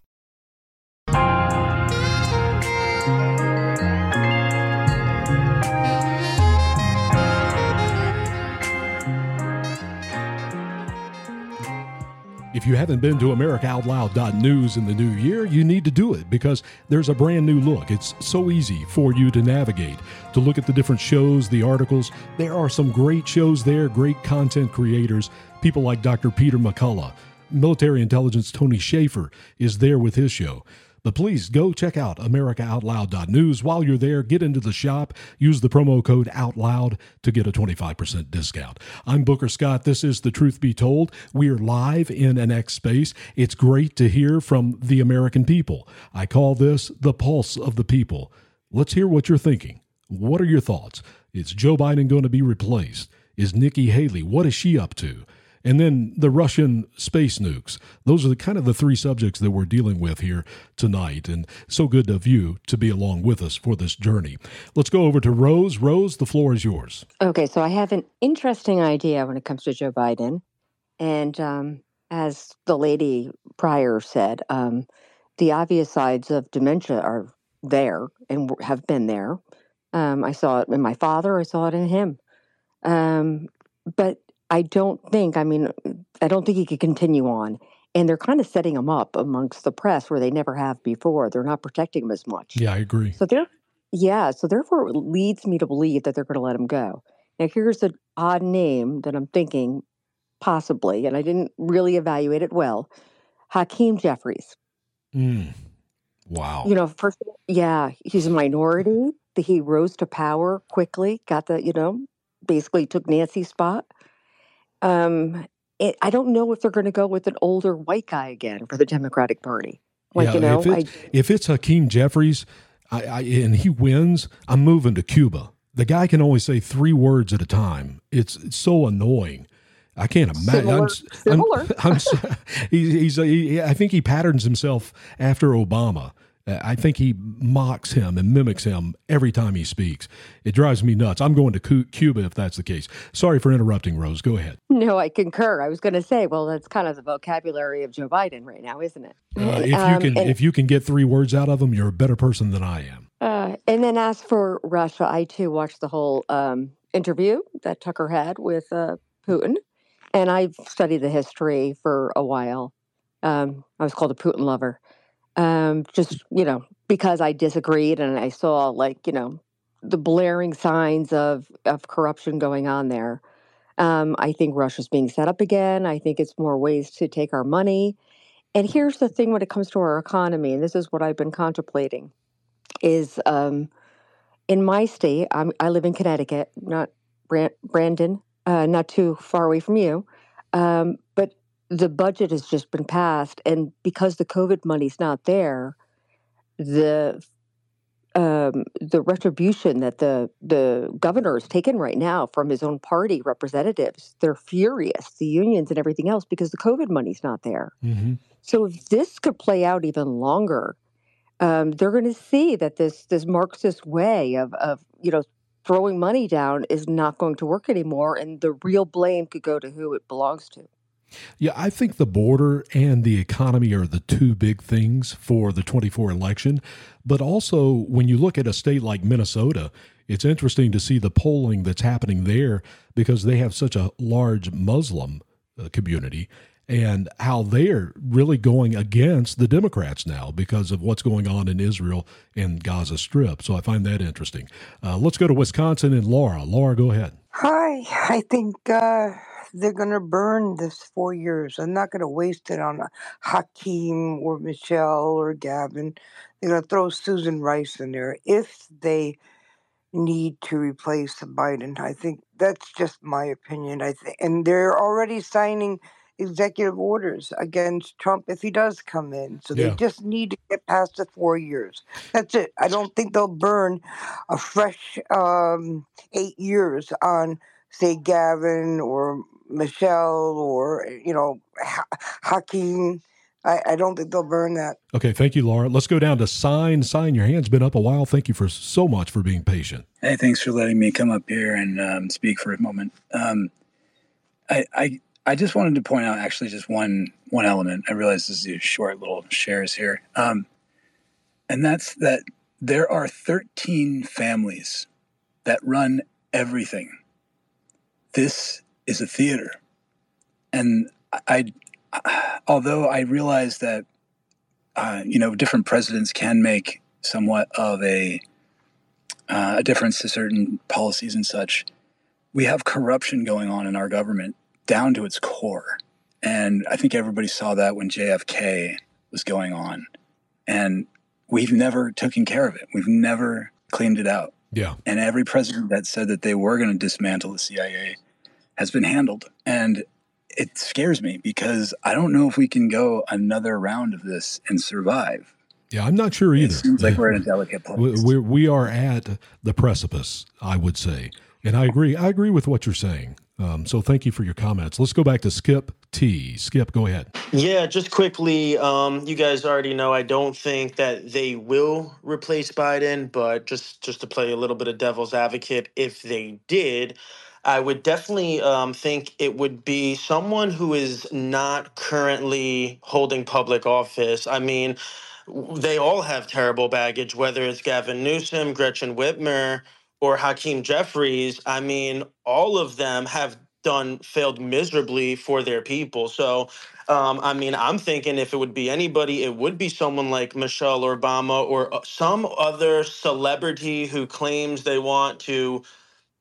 If you haven't been to AmericaOutloud.news in the new year, you need to do it because there's a brand new look. It's so easy for you to navigate, to look at the different shows, the articles. There are some great shows there, great content creators, people like Dr. Peter McCullough. Military intelligence Tony Shaffer is there with his show. But please go check out AmericaOutloud.news. While you're there, get into the shop, use the promo code OUTLOUD to get a 25% discount. I'm Booker Scott. This is The Truth Be Told. We are live in an X space. It's great to hear from the American people. I call this the pulse of the people. Let's hear what you're thinking. What are your thoughts? Is Joe Biden going to be replaced? Is Nikki Haley, what is she up to? And then the Russian space nukes. Those are the kind of the three subjects that we're dealing with here tonight. And so good of you to be along with us for this journey. Let's go over to Rose. Rose, the floor is yours. Okay, so I have an interesting idea when it comes to Joe Biden. And um, as the lady prior said, um, the obvious sides of dementia are there and have been there. Um, I saw it in my father, I saw it in him. Um, but I don't think, I mean, I don't think he could continue on. And they're kind of setting him up amongst the press where they never have before. They're not protecting him as much. Yeah, I agree. So they're, yeah, so therefore it leads me to believe that they're going to let him go. Now, here's an odd name that I'm thinking possibly, and I didn't really evaluate it well Hakeem Jeffries. Mm. Wow. You know, first, yeah, he's a minority. He rose to power quickly, got the, you know, basically took Nancy's spot. Um, it, I don't know if they're going to go with an older white guy again for the Democratic Party. Like yeah, you know, if it's, I, if it's Hakeem Jeffries I, I, and he wins, I'm moving to Cuba. The guy can only say three words at a time. It's, it's so annoying. I can't imagine. Similar. I'm, I'm, I'm, he's, he's he, I think he patterns himself after Obama. I think he mocks him and mimics him every time he speaks. It drives me nuts. I'm going to Cuba if that's the case. Sorry for interrupting, Rose. Go ahead. No, I concur. I was going to say, well, that's kind of the vocabulary of Joe Biden right now, isn't it? Uh, if um, you can, and, if you can get three words out of him, you're a better person than I am. Uh, and then as for Russia, I too watched the whole um, interview that Tucker had with uh, Putin, and I've studied the history for a while. Um, I was called a Putin lover um, just you know because I disagreed and I saw like you know the blaring signs of of corruption going on there. Um, I think Russia's being set up again. I think it's more ways to take our money. And here's the thing: when it comes to our economy, and this is what I've been contemplating, is um, in my state. I'm, i live in Connecticut, not Brandon, uh, not too far away from you. Um, but the budget has just been passed, and because the COVID money's not there, the um, the retribution that the the governor is taking right now from his own party representatives. They're furious, the unions and everything else, because the COVID money's not there. Mm-hmm. So if this could play out even longer, um, they're going to see that this this Marxist way of of you know throwing money down is not going to work anymore, and the real blame could go to who it belongs to. Yeah, I think the border and the economy are the two big things for the 24 election. But also, when you look at a state like Minnesota, it's interesting to see the polling that's happening there because they have such a large Muslim uh, community and how they're really going against the Democrats now because of what's going on in Israel and Gaza Strip. So I find that interesting. Uh, let's go to Wisconsin and Laura. Laura, go ahead. Hi, I think uh, they're going to burn this four years. I'm not going to waste it on Hakeem or Michelle or Gavin. They're going to throw Susan Rice in there if they need to replace Biden. I think that's just my opinion. I think, and they're already signing executive orders against Trump if he does come in. So they just need to get past the four years. That's it. I don't think they'll burn a fresh um, eight years on, say, Gavin or Michelle or you know ha- Hakeem. I, I don't think they'll burn that. Okay, thank you, Laura. Let's go down to Sign. Sign, your hand's been up a while. Thank you for so much for being patient. Hey, thanks for letting me come up here and um, speak for a moment. Um, I, I I just wanted to point out actually just one one element. I realize this is a short little shares here, um, and that's that there are 13 families that run everything. This is a theater, and I, I although I realize that uh, you know different presidents can make somewhat of a uh, a difference to certain policies and such. We have corruption going on in our government down to its core. And I think everybody saw that when JFK was going on. And we've never taken care of it. We've never cleaned it out. Yeah. And every president that said that they were going to dismantle the CIA has been handled. And it scares me because I don't know if we can go another round of this and survive. Yeah, I'm not sure either. It seems like we're in a delicate place. We, we, we are at the precipice, I would say. And I agree. I agree with what you're saying. Um, so thank you for your comments. Let's go back to Skip T. Skip, go ahead. Yeah, just quickly, um, you guys already know I don't think that they will replace Biden, but just just to play a little bit of devil's advocate, if they did, I would definitely um, think it would be someone who is not currently holding public office. I mean, they all have terrible baggage, whether it's Gavin Newsom, Gretchen Whitmer, or Hakeem Jeffries. I mean, all of them have done failed miserably for their people. So, um, I mean, I'm thinking if it would be anybody, it would be someone like Michelle Obama or uh, some other celebrity who claims they want to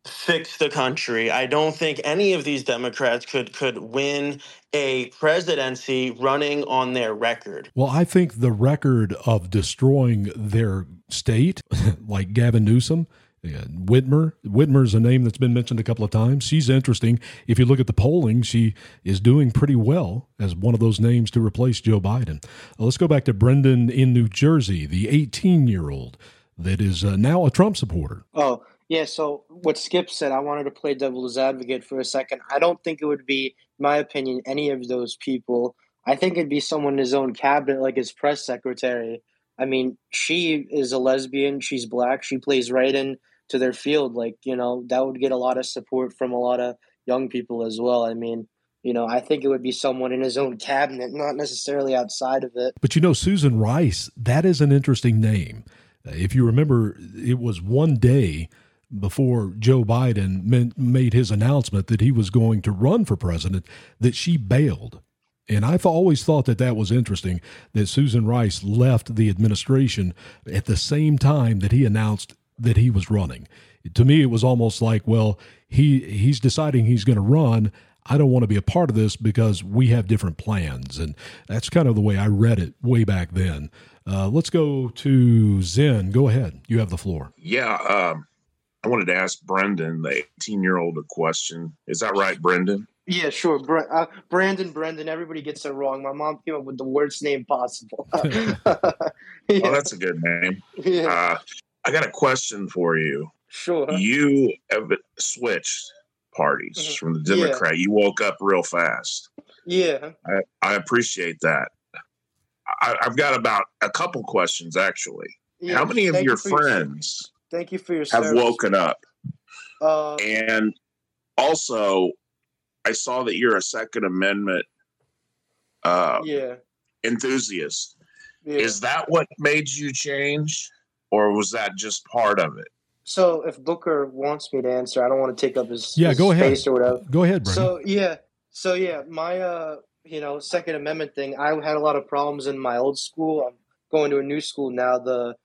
fix the country. I don't think any of these Democrats could could win a presidency running on their record. Well, I think the record of destroying their state, like Gavin Newsom, and Whitmer. Whitmer's a name that's been mentioned a couple of times. She's interesting. If you look at the polling, she is doing pretty well as one of those names to replace Joe Biden. Uh, let's go back to Brendan in New Jersey, the 18 year old that is uh, now a Trump supporter. Oh, yeah. So what Skip said, I wanted to play devil's advocate for a second. I don't think it would be, in my opinion, any of those people. I think it'd be someone in his own cabinet, like his press secretary. I mean, she is a lesbian. She's black. She plays right in to their field. Like, you know, that would get a lot of support from a lot of young people as well. I mean, you know, I think it would be someone in his own cabinet, not necessarily outside of it. But you know, Susan Rice, that is an interesting name. If you remember, it was one day before Joe Biden made his announcement that he was going to run for president that she bailed. And I've always thought that that was interesting that Susan Rice left the administration at the same time that he announced that he was running. To me, it was almost like, well, he he's deciding he's going to run. I don't want to be a part of this because we have different plans, and that's kind of the way I read it way back then. Uh, let's go to Zen. Go ahead. You have the floor. Yeah, um, I wanted to ask Brendan, the 18 year old, a question. Is that right, Brendan? Yeah, sure. Bre- uh, Brandon, Brendan, everybody gets it wrong. My mom came up with the worst name possible. Oh, that's a good name. Yeah. Uh, I got a question for you. Sure. You have switched parties Mhm. from the Yeah. Democrat. You woke up real fast. Yeah. I, I appreciate that. I, I've got about a couple questions actually. Yeah, How many of thank your- friends Thank you for your have service. woken up? Uh, And also, I saw that you're a Second Amendment uh, yeah. enthusiast. Yeah. Is that what made you change, or was that just part of it? So if Booker wants me to answer, I don't want to take up his, Yeah, his go ahead. space or whatever. Go ahead, Brendan. So yeah, so yeah, my uh, you know, Second Amendment thing. I had a lot of problems in my old school. I'm going to a new school now. The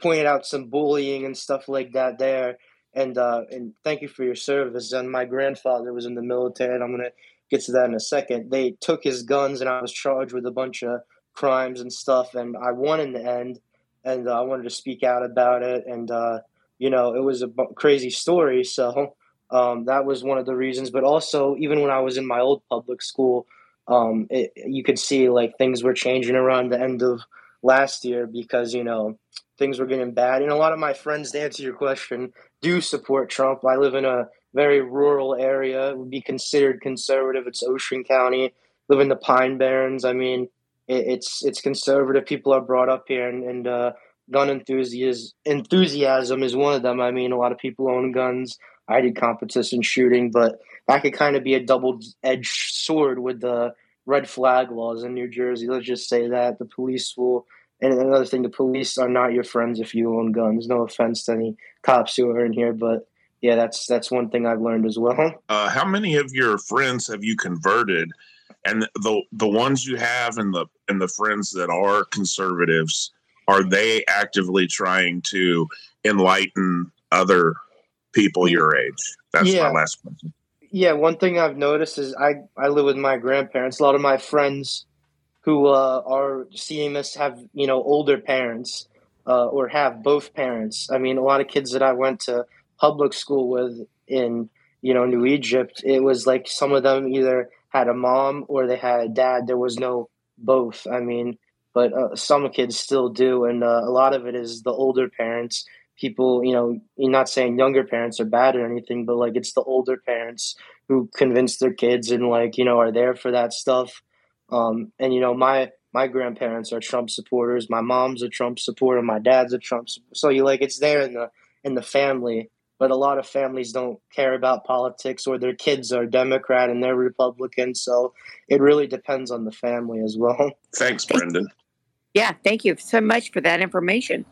pointed out some bullying and stuff like that there. And uh, and thank you for your service. And my grandfather was in the military, and I'm gonna get to that in a second. They took his guns, and I was charged with a bunch of crimes and stuff. And I won in the end, and uh, I wanted to speak out about it. And uh, you know, it was a crazy story. So um, that was one of the reasons. But also, even when I was in my old public school, um, it, you could see like things were changing around the end of last year because you know things were getting bad. And a lot of my friends, to answer your question, do support Trump. I live in a very rural area. It would be considered conservative. It's Ocean County. Live in the Pine Barrens. I mean, it, it's it's conservative. People are brought up here, and, and uh, gun enthusiasm enthusiasm is one of them. I mean, a lot of people own guns. I did competition shooting, but that could kind of be a double edged sword with the red flag laws in New Jersey. Let's just say that the police will. And another thing, the police are not your friends if you own guns. No offense to any cops who are in here, but yeah, that's that's one thing I've learned as well. Uh, how many of your friends have you converted? And the the ones you have and the and the friends that are conservatives, are they actively trying to enlighten other people your age? That's Yeah. my last question. Yeah, one thing I've noticed is I I live with my grandparents. A lot of my friends who uh, are seeing this have you know older parents uh, or have both parents. I mean, a lot of kids that I went to public school with in you know New Egypt, it was like some of them either had a mom or they had a dad. There was no both. I mean, but uh, some kids still do, and uh, a lot of it is the older parents. People, you know, you're not saying younger parents are bad or anything, but like it's the older parents who convince their kids and like you know are there for that stuff. Um, and you know, my my grandparents are Trump supporters. My mom's a Trump supporter. My dad's a Trump. sup- So you like it's there in the in the family. But a lot of families don't care about politics, or their kids are Democrat and they're Republican. So it really depends on the family as well. Thanks, Brendan. Yeah, thank you so much for that information.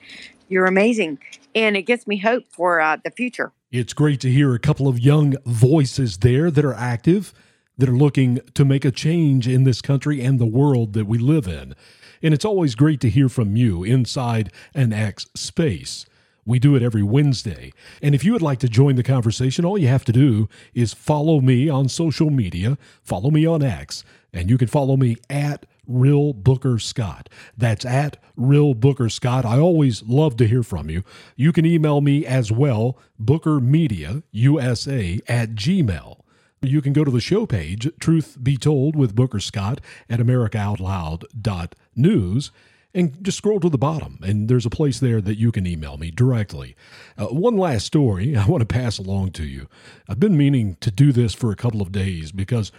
You're amazing. And it gives me hope for uh, the future. It's great to hear a couple of young voices there that are active, that are looking to make a change in this country and the world that we live in. And it's always great to hear from you inside an X space. We do it every Wednesday. And if you would like to join the conversation, all you have to do is follow me on social media, follow me on X, and you can follow me at Real Booker Scott. That's at Real Booker Scott. I always love to hear from you. You can email me as well, Booker Media USA at Gmail. You can go to the show page, Truth Be Told with Booker Scott at AmericaOutloud.news, and just scroll to the bottom, and there's a place there that you can email me directly. Uh, one last story I want to pass along to you. I've been meaning to do this for a couple of days because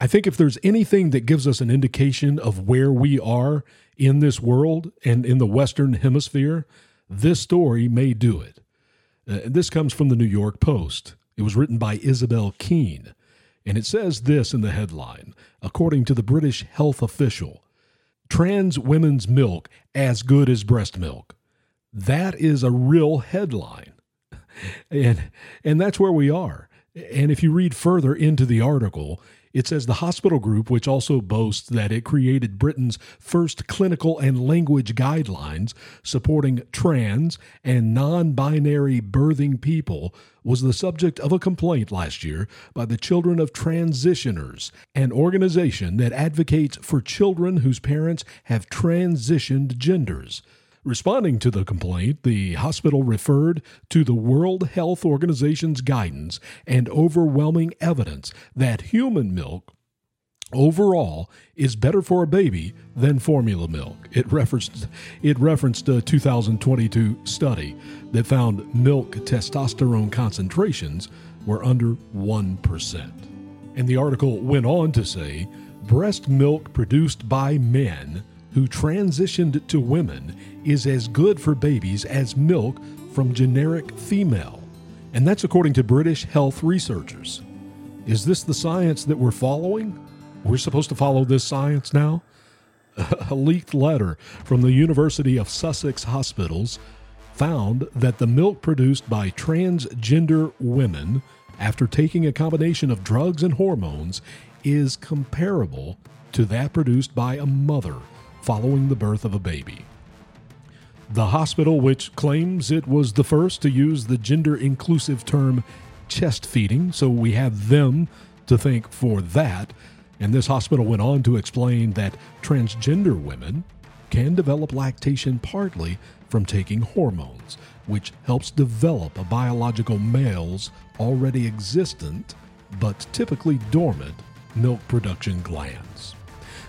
I think if there's anything that gives us an indication of where we are in this world and in the Western Hemisphere, this story may do it. Uh, this comes from the New York Post. It was written by Isabel Keane, and it says this in the headline According to the British health official, trans women's milk as good as breast milk. That is a real headline. And and that's where we are. And if you read further into the article, it says the hospital group, which also boasts that it created Britain's first clinical and language guidelines supporting trans and non binary birthing people, was the subject of a complaint last year by the Children of Transitioners, an organization that advocates for children whose parents have transitioned genders. Responding to the complaint, the hospital referred to the World Health Organization's guidance and overwhelming evidence that human milk overall is better for a baby than formula milk. It referenced it referenced a 2022 study that found milk testosterone concentrations were under 1%. And the article went on to say breast milk produced by men who transitioned to women is as good for babies as milk from generic female. And that's according to British health researchers. Is this the science that we're following? We're supposed to follow this science now? A leaked letter from the University of Sussex Hospitals found that the milk produced by transgender women after taking a combination of drugs and hormones is comparable to that produced by a mother following the birth of a baby. The hospital, which claims it was the first to use the gender inclusive term chest feeding, so we have them to thank for that. And this hospital went on to explain that transgender women can develop lactation partly from taking hormones, which helps develop a biological male's already existent but typically dormant milk production glands.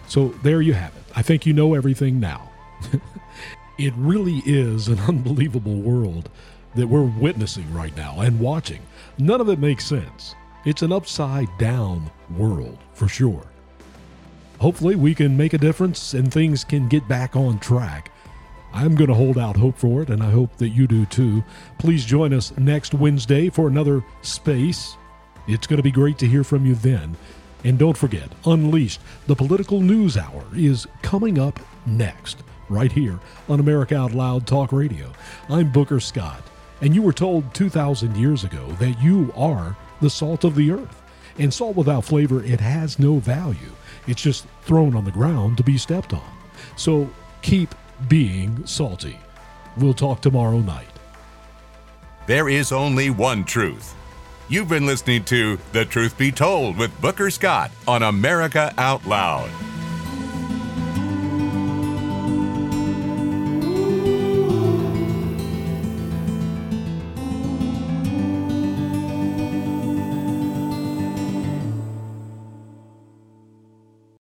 So there you have it. I think you know everything now. it really is an unbelievable world that we're witnessing right now and watching. None of it makes sense. It's an upside down world for sure. Hopefully, we can make a difference and things can get back on track. I'm going to hold out hope for it, and I hope that you do too. Please join us next Wednesday for another space. It's going to be great to hear from you then. And don't forget, Unleashed, the political news hour, is coming up next, right here on America Out Loud Talk Radio. I'm Booker Scott, and you were told 2,000 years ago that you are the salt of the earth. And salt without flavor, it has no value. It's just thrown on the ground to be stepped on. So keep being salty. We'll talk tomorrow night. There is only one truth. You've been listening to The Truth Be Told with Booker Scott on America Out Loud.